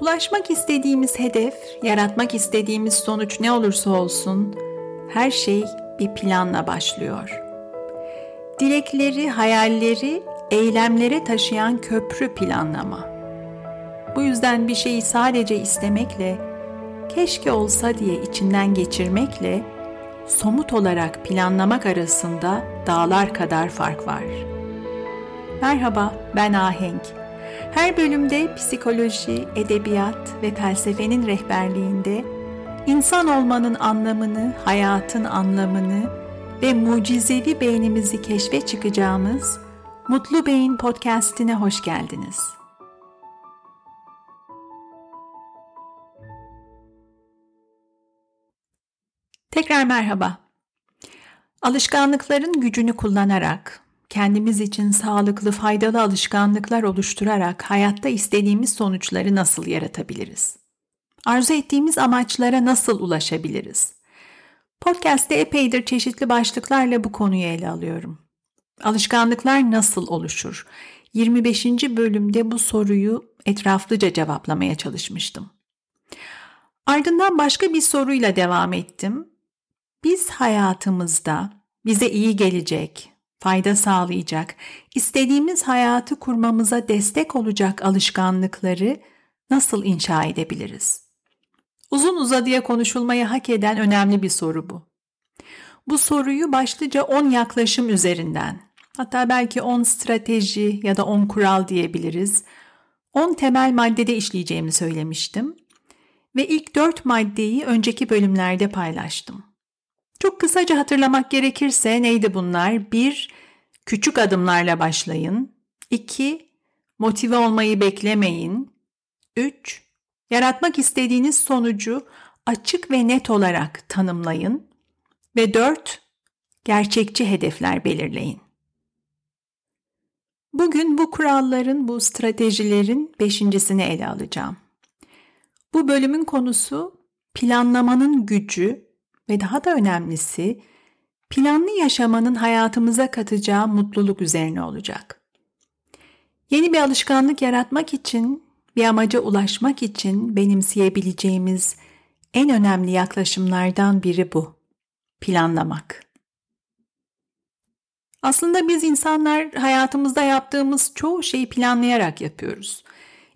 Ulaşmak istediğimiz hedef, yaratmak istediğimiz sonuç ne olursa olsun her şey bir planla başlıyor. Dilekleri, hayalleri eylemlere taşıyan köprü planlama. Bu yüzden bir şeyi sadece istemekle, keşke olsa diye içinden geçirmekle somut olarak planlamak arasında dağlar kadar fark var. Merhaba, ben Ahenk. Her bölümde psikoloji, edebiyat ve felsefenin rehberliğinde insan olmanın anlamını, hayatın anlamını ve mucizevi beynimizi keşfe çıkacağımız Mutlu Beyin podcast'ine hoş geldiniz. Tekrar merhaba. Alışkanlıkların gücünü kullanarak kendimiz için sağlıklı, faydalı alışkanlıklar oluşturarak hayatta istediğimiz sonuçları nasıl yaratabiliriz? Arzu ettiğimiz amaçlara nasıl ulaşabiliriz? Podcast'te epeydir çeşitli başlıklarla bu konuyu ele alıyorum. Alışkanlıklar nasıl oluşur? 25. bölümde bu soruyu etraflıca cevaplamaya çalışmıştım. Ardından başka bir soruyla devam ettim. Biz hayatımızda bize iyi gelecek, fayda sağlayacak, istediğimiz hayatı kurmamıza destek olacak alışkanlıkları nasıl inşa edebiliriz? Uzun uzadıya konuşulmayı hak eden önemli bir soru bu. Bu soruyu başlıca 10 yaklaşım üzerinden, hatta belki 10 strateji ya da 10 kural diyebiliriz, 10 temel maddede işleyeceğimi söylemiştim ve ilk 4 maddeyi önceki bölümlerde paylaştım. Çok kısaca hatırlamak gerekirse neydi bunlar? 1. Küçük adımlarla başlayın. 2. Motive olmayı beklemeyin. 3. Yaratmak istediğiniz sonucu açık ve net olarak tanımlayın. Ve 4. Gerçekçi hedefler belirleyin. Bugün bu kuralların, bu stratejilerin beşincisini ele alacağım. Bu bölümün konusu planlamanın gücü ve daha da önemlisi planlı yaşamanın hayatımıza katacağı mutluluk üzerine olacak. Yeni bir alışkanlık yaratmak için, bir amaca ulaşmak için benimseyebileceğimiz en önemli yaklaşımlardan biri bu. Planlamak. Aslında biz insanlar hayatımızda yaptığımız çoğu şeyi planlayarak yapıyoruz.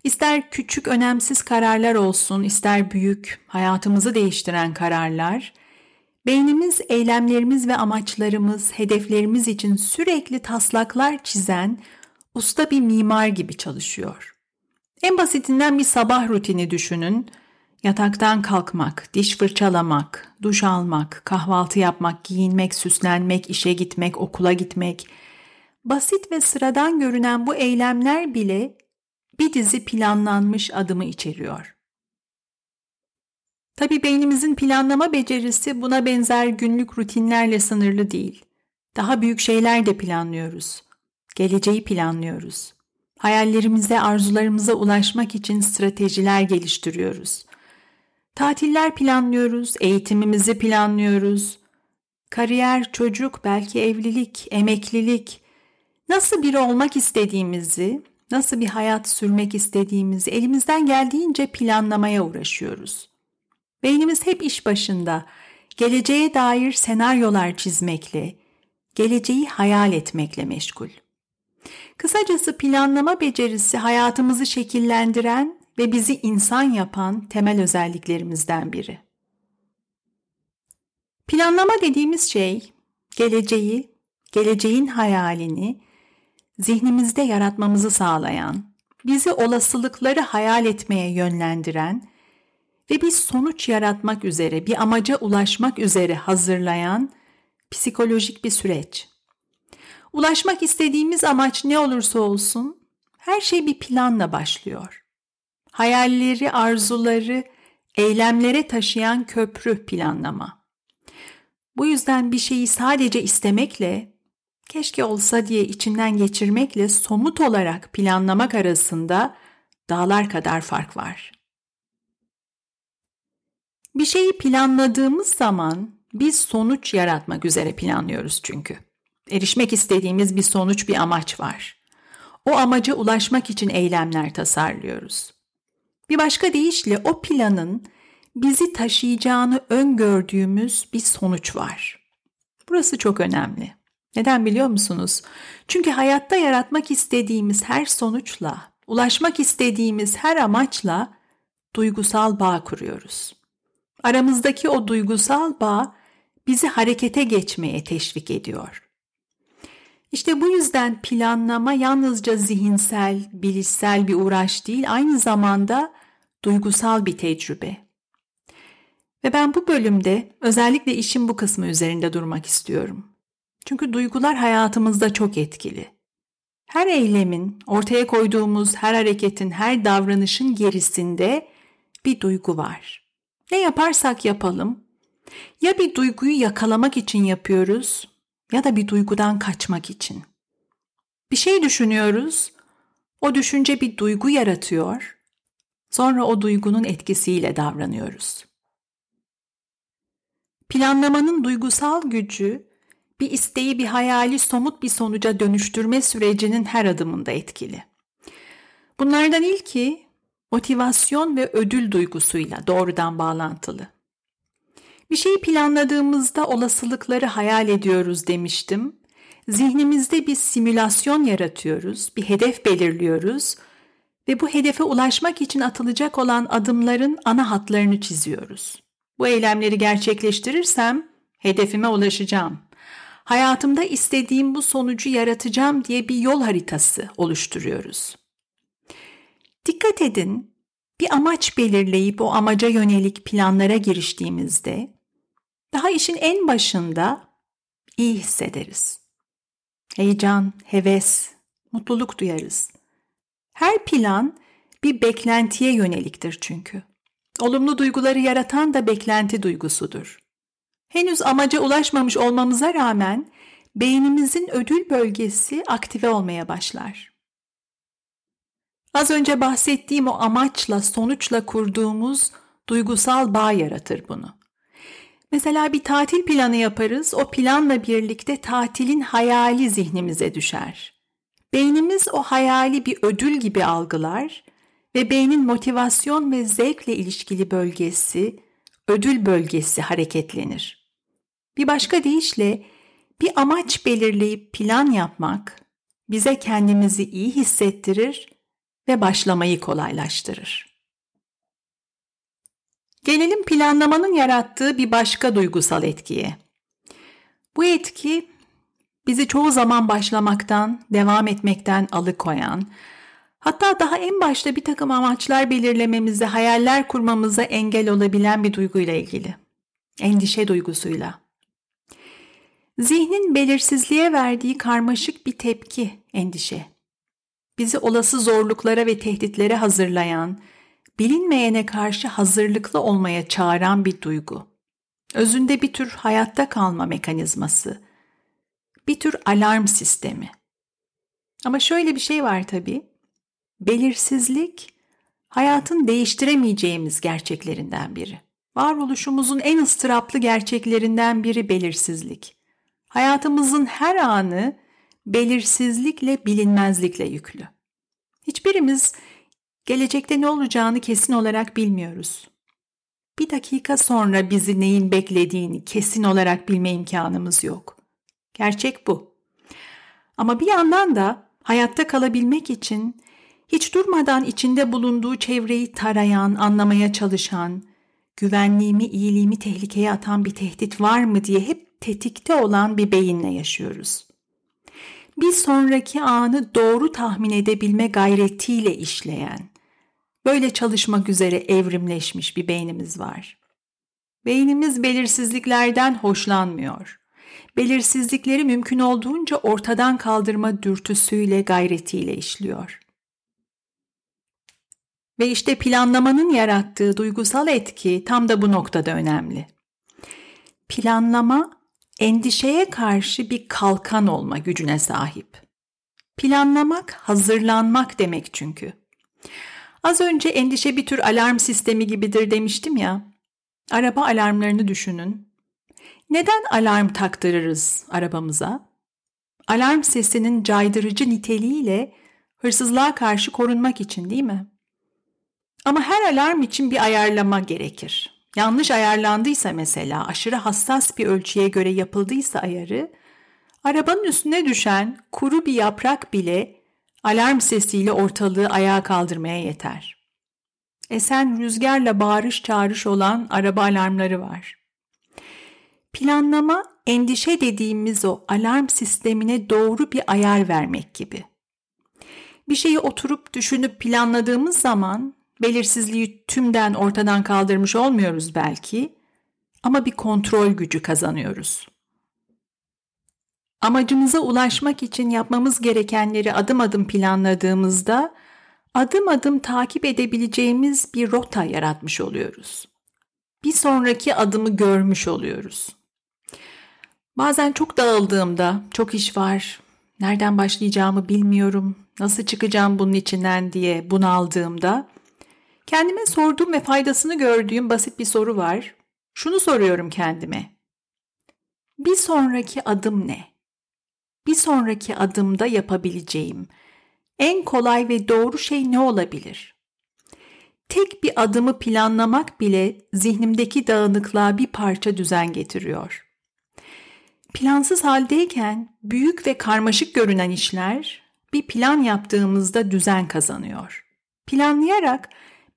İster küçük önemsiz kararlar olsun, ister büyük, hayatımızı değiştiren kararlar, Beynimiz eylemlerimiz ve amaçlarımız, hedeflerimiz için sürekli taslaklar çizen usta bir mimar gibi çalışıyor. En basitinden bir sabah rutini düşünün. Yataktan kalkmak, diş fırçalamak, duş almak, kahvaltı yapmak, giyinmek, süslenmek, işe gitmek, okula gitmek. Basit ve sıradan görünen bu eylemler bile bir dizi planlanmış adımı içeriyor. Tabi beynimizin planlama becerisi buna benzer günlük rutinlerle sınırlı değil. Daha büyük şeyler de planlıyoruz. Geleceği planlıyoruz. Hayallerimize, arzularımıza ulaşmak için stratejiler geliştiriyoruz. Tatiller planlıyoruz, eğitimimizi planlıyoruz. Kariyer, çocuk, belki evlilik, emeklilik. Nasıl biri olmak istediğimizi, nasıl bir hayat sürmek istediğimizi elimizden geldiğince planlamaya uğraşıyoruz. Beynimiz hep iş başında, geleceğe dair senaryolar çizmekle, geleceği hayal etmekle meşgul. Kısacası planlama becerisi hayatımızı şekillendiren ve bizi insan yapan temel özelliklerimizden biri. Planlama dediğimiz şey geleceği, geleceğin hayalini zihnimizde yaratmamızı sağlayan, bizi olasılıkları hayal etmeye yönlendiren ve bir sonuç yaratmak üzere, bir amaca ulaşmak üzere hazırlayan psikolojik bir süreç. Ulaşmak istediğimiz amaç ne olursa olsun her şey bir planla başlıyor. Hayalleri, arzuları, eylemlere taşıyan köprü planlama. Bu yüzden bir şeyi sadece istemekle, keşke olsa diye içinden geçirmekle somut olarak planlamak arasında dağlar kadar fark var. Bir şeyi planladığımız zaman biz sonuç yaratmak üzere planlıyoruz çünkü. Erişmek istediğimiz bir sonuç, bir amaç var. O amaca ulaşmak için eylemler tasarlıyoruz. Bir başka deyişle o planın bizi taşıyacağını öngördüğümüz bir sonuç var. Burası çok önemli. Neden biliyor musunuz? Çünkü hayatta yaratmak istediğimiz her sonuçla, ulaşmak istediğimiz her amaçla duygusal bağ kuruyoruz. Aramızdaki o duygusal bağ bizi harekete geçmeye teşvik ediyor. İşte bu yüzden planlama yalnızca zihinsel, bilişsel bir uğraş değil, aynı zamanda duygusal bir tecrübe. Ve ben bu bölümde özellikle işin bu kısmı üzerinde durmak istiyorum. Çünkü duygular hayatımızda çok etkili. Her eylemin, ortaya koyduğumuz her hareketin, her davranışın gerisinde bir duygu var. Ne yaparsak yapalım, ya bir duyguyu yakalamak için yapıyoruz ya da bir duygudan kaçmak için. Bir şey düşünüyoruz, o düşünce bir duygu yaratıyor, sonra o duygunun etkisiyle davranıyoruz. Planlamanın duygusal gücü bir isteği bir hayali somut bir sonuca dönüştürme sürecinin her adımında etkili. Bunlardan ilki motivasyon ve ödül duygusuyla doğrudan bağlantılı. Bir şeyi planladığımızda olasılıkları hayal ediyoruz demiştim. Zihnimizde bir simülasyon yaratıyoruz, bir hedef belirliyoruz ve bu hedefe ulaşmak için atılacak olan adımların ana hatlarını çiziyoruz. Bu eylemleri gerçekleştirirsem hedefime ulaşacağım. Hayatımda istediğim bu sonucu yaratacağım diye bir yol haritası oluşturuyoruz. Dikkat edin, bir amaç belirleyip o amaca yönelik planlara giriştiğimizde daha işin en başında iyi hissederiz. Heyecan, heves, mutluluk duyarız. Her plan bir beklentiye yöneliktir çünkü. Olumlu duyguları yaratan da beklenti duygusudur. Henüz amaca ulaşmamış olmamıza rağmen beynimizin ödül bölgesi aktive olmaya başlar. Az önce bahsettiğim o amaçla, sonuçla kurduğumuz duygusal bağ yaratır bunu. Mesela bir tatil planı yaparız, o planla birlikte tatilin hayali zihnimize düşer. Beynimiz o hayali bir ödül gibi algılar ve beynin motivasyon ve zevkle ilişkili bölgesi, ödül bölgesi hareketlenir. Bir başka deyişle bir amaç belirleyip plan yapmak bize kendimizi iyi hissettirir ve başlamayı kolaylaştırır. Gelelim planlamanın yarattığı bir başka duygusal etkiye. Bu etki bizi çoğu zaman başlamaktan, devam etmekten alıkoyan, hatta daha en başta bir takım amaçlar belirlememize, hayaller kurmamıza engel olabilen bir duyguyla ilgili. Endişe duygusuyla. Zihnin belirsizliğe verdiği karmaşık bir tepki endişe. Bizi olası zorluklara ve tehditlere hazırlayan, bilinmeyene karşı hazırlıklı olmaya çağıran bir duygu. Özünde bir tür hayatta kalma mekanizması. Bir tür alarm sistemi. Ama şöyle bir şey var tabii. Belirsizlik hayatın değiştiremeyeceğimiz gerçeklerinden biri. Varoluşumuzun en ıstıraplı gerçeklerinden biri belirsizlik. Hayatımızın her anı belirsizlikle, bilinmezlikle yüklü. Hiçbirimiz gelecekte ne olacağını kesin olarak bilmiyoruz. Bir dakika sonra bizi neyin beklediğini kesin olarak bilme imkanımız yok. Gerçek bu. Ama bir yandan da hayatta kalabilmek için hiç durmadan içinde bulunduğu çevreyi tarayan, anlamaya çalışan, güvenliğimi, iyiliğimi tehlikeye atan bir tehdit var mı diye hep tetikte olan bir beyinle yaşıyoruz. Bir sonraki anı doğru tahmin edebilme gayretiyle işleyen, böyle çalışmak üzere evrimleşmiş bir beynimiz var. Beynimiz belirsizliklerden hoşlanmıyor. Belirsizlikleri mümkün olduğunca ortadan kaldırma dürtüsüyle, gayretiyle işliyor. Ve işte planlamanın yarattığı duygusal etki tam da bu noktada önemli. Planlama endişeye karşı bir kalkan olma gücüne sahip. Planlamak hazırlanmak demek çünkü. Az önce endişe bir tür alarm sistemi gibidir demiştim ya. Araba alarmlarını düşünün. Neden alarm taktırırız arabamıza? Alarm sesinin caydırıcı niteliğiyle hırsızlığa karşı korunmak için değil mi? Ama her alarm için bir ayarlama gerekir. Yanlış ayarlandıysa mesela aşırı hassas bir ölçüye göre yapıldıysa ayarı, arabanın üstüne düşen kuru bir yaprak bile alarm sesiyle ortalığı ayağa kaldırmaya yeter. Esen rüzgarla bağırış çağırış olan araba alarmları var. Planlama endişe dediğimiz o alarm sistemine doğru bir ayar vermek gibi. Bir şeyi oturup düşünüp planladığımız zaman belirsizliği tümden ortadan kaldırmış olmuyoruz belki ama bir kontrol gücü kazanıyoruz. Amacımıza ulaşmak için yapmamız gerekenleri adım adım planladığımızda adım adım takip edebileceğimiz bir rota yaratmış oluyoruz. Bir sonraki adımı görmüş oluyoruz. Bazen çok dağıldığımda, çok iş var, nereden başlayacağımı bilmiyorum, nasıl çıkacağım bunun içinden diye bunaldığımda kendime sorduğum ve faydasını gördüğüm basit bir soru var. Şunu soruyorum kendime. Bir sonraki adım ne? Bir sonraki adımda yapabileceğim en kolay ve doğru şey ne olabilir? Tek bir adımı planlamak bile zihnimdeki dağınıklığa bir parça düzen getiriyor. Plansız haldeyken büyük ve karmaşık görünen işler bir plan yaptığımızda düzen kazanıyor. Planlayarak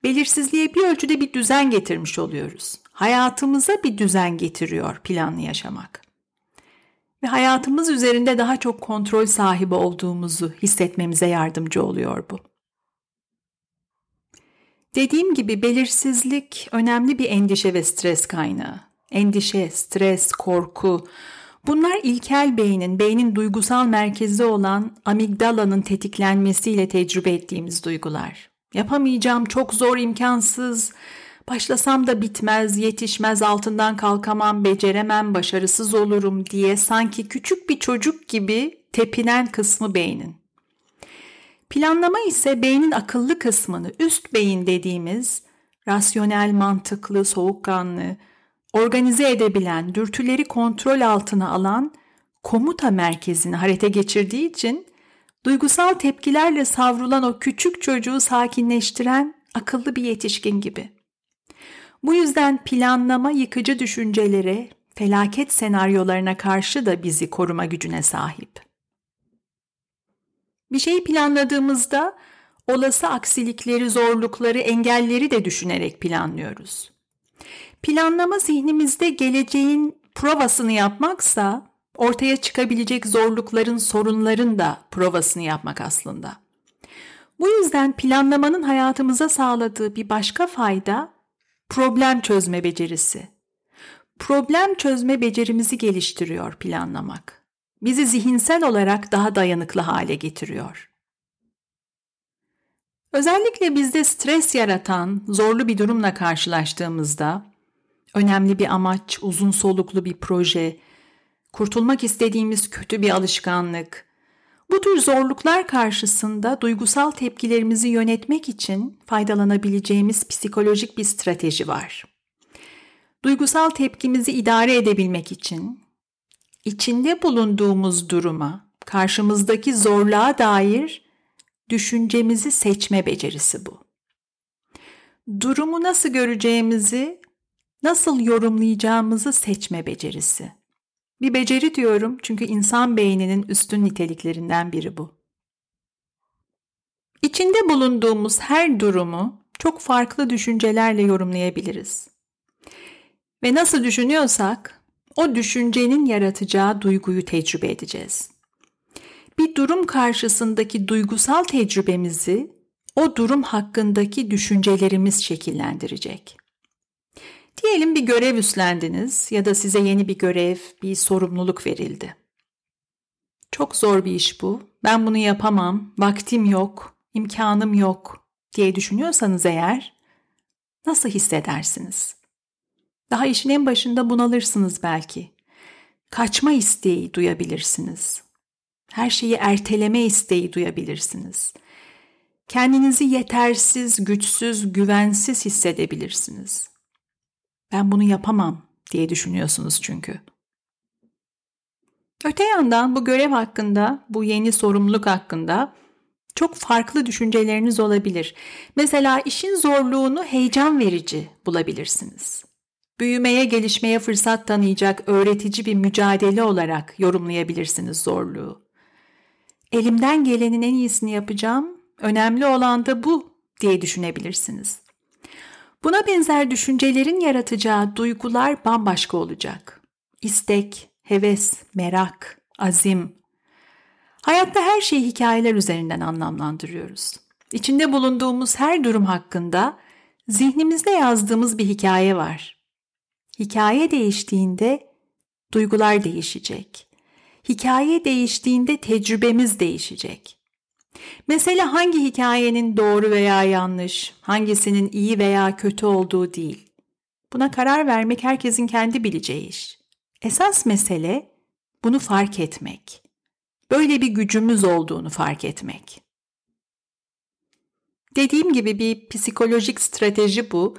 belirsizliğe bir ölçüde bir düzen getirmiş oluyoruz. Hayatımıza bir düzen getiriyor planlı yaşamak. Ve hayatımız üzerinde daha çok kontrol sahibi olduğumuzu hissetmemize yardımcı oluyor bu. Dediğim gibi belirsizlik önemli bir endişe ve stres kaynağı. Endişe, stres, korku, Bunlar ilkel beynin, beynin duygusal merkezi olan amigdalanın tetiklenmesiyle tecrübe ettiğimiz duygular. Yapamayacağım, çok zor, imkansız, başlasam da bitmez, yetişmez, altından kalkamam, beceremem, başarısız olurum diye sanki küçük bir çocuk gibi tepinen kısmı beynin. Planlama ise beynin akıllı kısmını, üst beyin dediğimiz rasyonel, mantıklı, soğukkanlı, organize edebilen, dürtüleri kontrol altına alan komuta merkezini harekete geçirdiği için duygusal tepkilerle savrulan o küçük çocuğu sakinleştiren akıllı bir yetişkin gibi. Bu yüzden planlama yıkıcı düşüncelere, felaket senaryolarına karşı da bizi koruma gücüne sahip. Bir şeyi planladığımızda olası aksilikleri, zorlukları, engelleri de düşünerek planlıyoruz. Planlama zihnimizde geleceğin provasını yapmaksa ortaya çıkabilecek zorlukların, sorunların da provasını yapmak aslında. Bu yüzden planlamanın hayatımıza sağladığı bir başka fayda problem çözme becerisi. Problem çözme becerimizi geliştiriyor planlamak. Bizi zihinsel olarak daha dayanıklı hale getiriyor. Özellikle bizde stres yaratan zorlu bir durumla karşılaştığımızda önemli bir amaç, uzun soluklu bir proje, kurtulmak istediğimiz kötü bir alışkanlık. Bu tür zorluklar karşısında duygusal tepkilerimizi yönetmek için faydalanabileceğimiz psikolojik bir strateji var. Duygusal tepkimizi idare edebilmek için içinde bulunduğumuz duruma, karşımızdaki zorluğa dair düşüncemizi seçme becerisi bu. Durumu nasıl göreceğimizi nasıl yorumlayacağımızı seçme becerisi. Bir beceri diyorum çünkü insan beyninin üstün niteliklerinden biri bu. İçinde bulunduğumuz her durumu çok farklı düşüncelerle yorumlayabiliriz. Ve nasıl düşünüyorsak o düşüncenin yaratacağı duyguyu tecrübe edeceğiz. Bir durum karşısındaki duygusal tecrübemizi o durum hakkındaki düşüncelerimiz şekillendirecek. Diyelim bir görev üstlendiniz ya da size yeni bir görev, bir sorumluluk verildi. Çok zor bir iş bu. Ben bunu yapamam, vaktim yok, imkanım yok diye düşünüyorsanız eğer nasıl hissedersiniz? Daha işin en başında bunalırsınız belki. Kaçma isteği duyabilirsiniz. Her şeyi erteleme isteği duyabilirsiniz. Kendinizi yetersiz, güçsüz, güvensiz hissedebilirsiniz. Ben bunu yapamam diye düşünüyorsunuz çünkü. Öte yandan bu görev hakkında, bu yeni sorumluluk hakkında Çok farklı düşünceleriniz olabilir. Mesela işin zorluğunu heyecan verici bulabilirsiniz. Büyümeye, gelişmeye fırsat tanıyacak öğretici bir mücadele olarak yorumlayabilirsiniz zorluğu. Elimden gelenin en iyisini yapacağım, önemli olan da bu diye düşünebilirsiniz. Buna benzer düşüncelerin yaratacağı duygular bambaşka olacak. İstek, heves, merak, azim. Hayatta her şeyi hikayeler üzerinden anlamlandırıyoruz. İçinde bulunduğumuz her durum hakkında zihnimizde yazdığımız bir hikaye var. Hikaye değiştiğinde duygular değişecek. Hikaye değiştiğinde tecrübemiz değişecek. Mesele hangi hikayenin doğru veya yanlış, hangisinin iyi veya kötü olduğu değil. Buna karar vermek herkesin kendi bileceği iş. Esas mesele bunu fark etmek. Böyle bir gücümüz olduğunu fark etmek. Dediğim gibi bir psikolojik strateji bu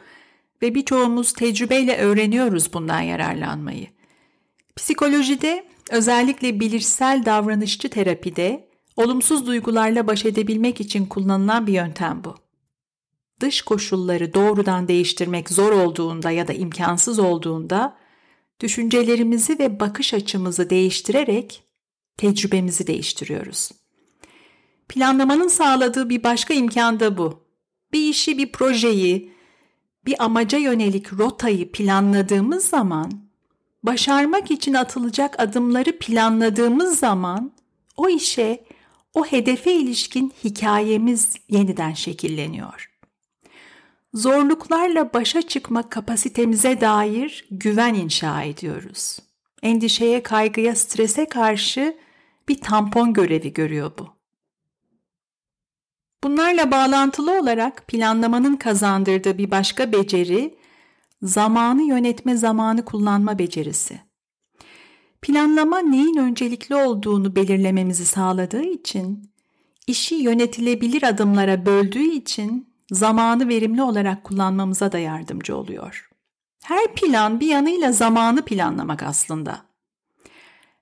ve birçoğumuz tecrübeyle öğreniyoruz bundan yararlanmayı. Psikolojide özellikle bilişsel davranışçı terapide olumsuz duygularla baş edebilmek için kullanılan bir yöntem bu. Dış koşulları doğrudan değiştirmek zor olduğunda ya da imkansız olduğunda düşüncelerimizi ve bakış açımızı değiştirerek tecrübemizi değiştiriyoruz. Planlamanın sağladığı bir başka imkan da bu. Bir işi, bir projeyi, bir amaca yönelik rotayı planladığımız zaman, başarmak için atılacak adımları planladığımız zaman o işe, o hedefe ilişkin hikayemiz yeniden şekilleniyor zorluklarla başa çıkma kapasitemize dair güven inşa ediyoruz. Endişeye, kaygıya, strese karşı bir tampon görevi görüyor bu. Bunlarla bağlantılı olarak planlamanın kazandırdığı bir başka beceri, zamanı yönetme zamanı kullanma becerisi. Planlama neyin öncelikli olduğunu belirlememizi sağladığı için, işi yönetilebilir adımlara böldüğü için zamanı verimli olarak kullanmamıza da yardımcı oluyor. Her plan bir yanıyla zamanı planlamak aslında.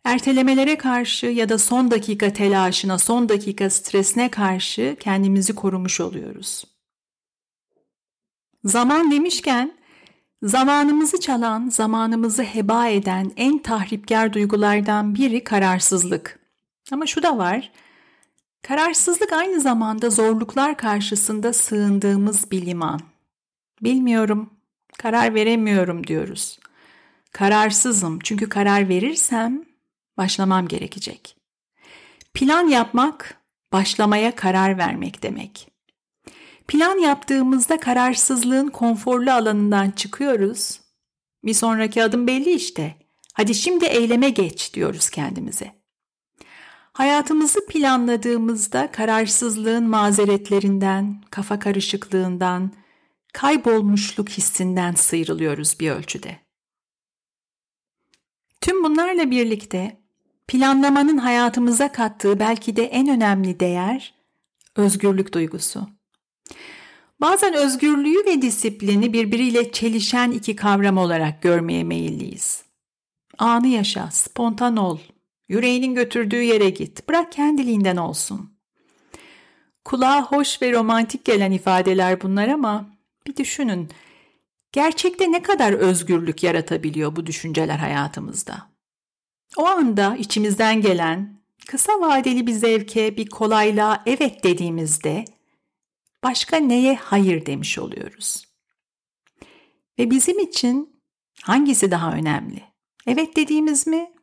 Ertelemelere karşı ya da son dakika telaşına, son dakika stresine karşı kendimizi korumuş oluyoruz. Zaman demişken zamanımızı çalan, zamanımızı heba eden en tahripkar duygulardan biri kararsızlık. Ama şu da var, Kararsızlık aynı zamanda zorluklar karşısında sığındığımız bir liman. Bilmiyorum, karar veremiyorum diyoruz. Kararsızım çünkü karar verirsem başlamam gerekecek. Plan yapmak, başlamaya karar vermek demek. Plan yaptığımızda kararsızlığın konforlu alanından çıkıyoruz. Bir sonraki adım belli işte. Hadi şimdi eyleme geç diyoruz kendimize. Hayatımızı planladığımızda kararsızlığın mazeretlerinden, kafa karışıklığından, kaybolmuşluk hissinden sıyrılıyoruz bir ölçüde. Tüm bunlarla birlikte planlamanın hayatımıza kattığı belki de en önemli değer özgürlük duygusu. Bazen özgürlüğü ve disiplini birbiriyle çelişen iki kavram olarak görmeye meyilliyiz. Anı yaşa, spontan ol, Yüreğinin götürdüğü yere git. Bırak kendiliğinden olsun. Kulağa hoş ve romantik gelen ifadeler bunlar ama bir düşünün. Gerçekte ne kadar özgürlük yaratabiliyor bu düşünceler hayatımızda? O anda içimizden gelen kısa vadeli bir zevke, bir kolaylığa evet dediğimizde başka neye hayır demiş oluyoruz. Ve bizim için hangisi daha önemli? Evet dediğimiz mi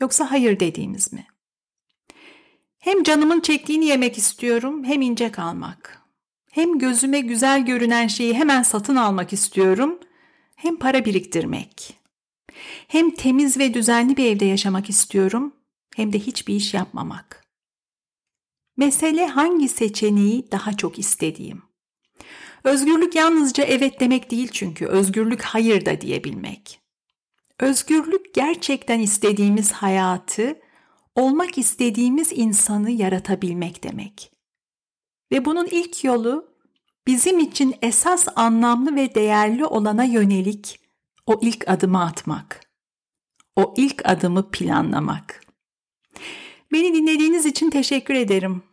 Yoksa hayır dediğimiz mi? Hem canımın çektiğini yemek istiyorum hem ince kalmak. Hem gözüme güzel görünen şeyi hemen satın almak istiyorum hem para biriktirmek. Hem temiz ve düzenli bir evde yaşamak istiyorum hem de hiçbir iş yapmamak. Mesele hangi seçeneği daha çok istediğim. Özgürlük yalnızca evet demek değil çünkü özgürlük hayır da diyebilmek. Özgürlük gerçekten istediğimiz hayatı, olmak istediğimiz insanı yaratabilmek demek. Ve bunun ilk yolu bizim için esas anlamlı ve değerli olana yönelik o ilk adımı atmak. O ilk adımı planlamak. Beni dinlediğiniz için teşekkür ederim.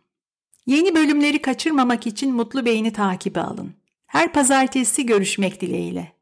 Yeni bölümleri kaçırmamak için Mutlu Beyni takibi alın. Her pazartesi görüşmek dileğiyle.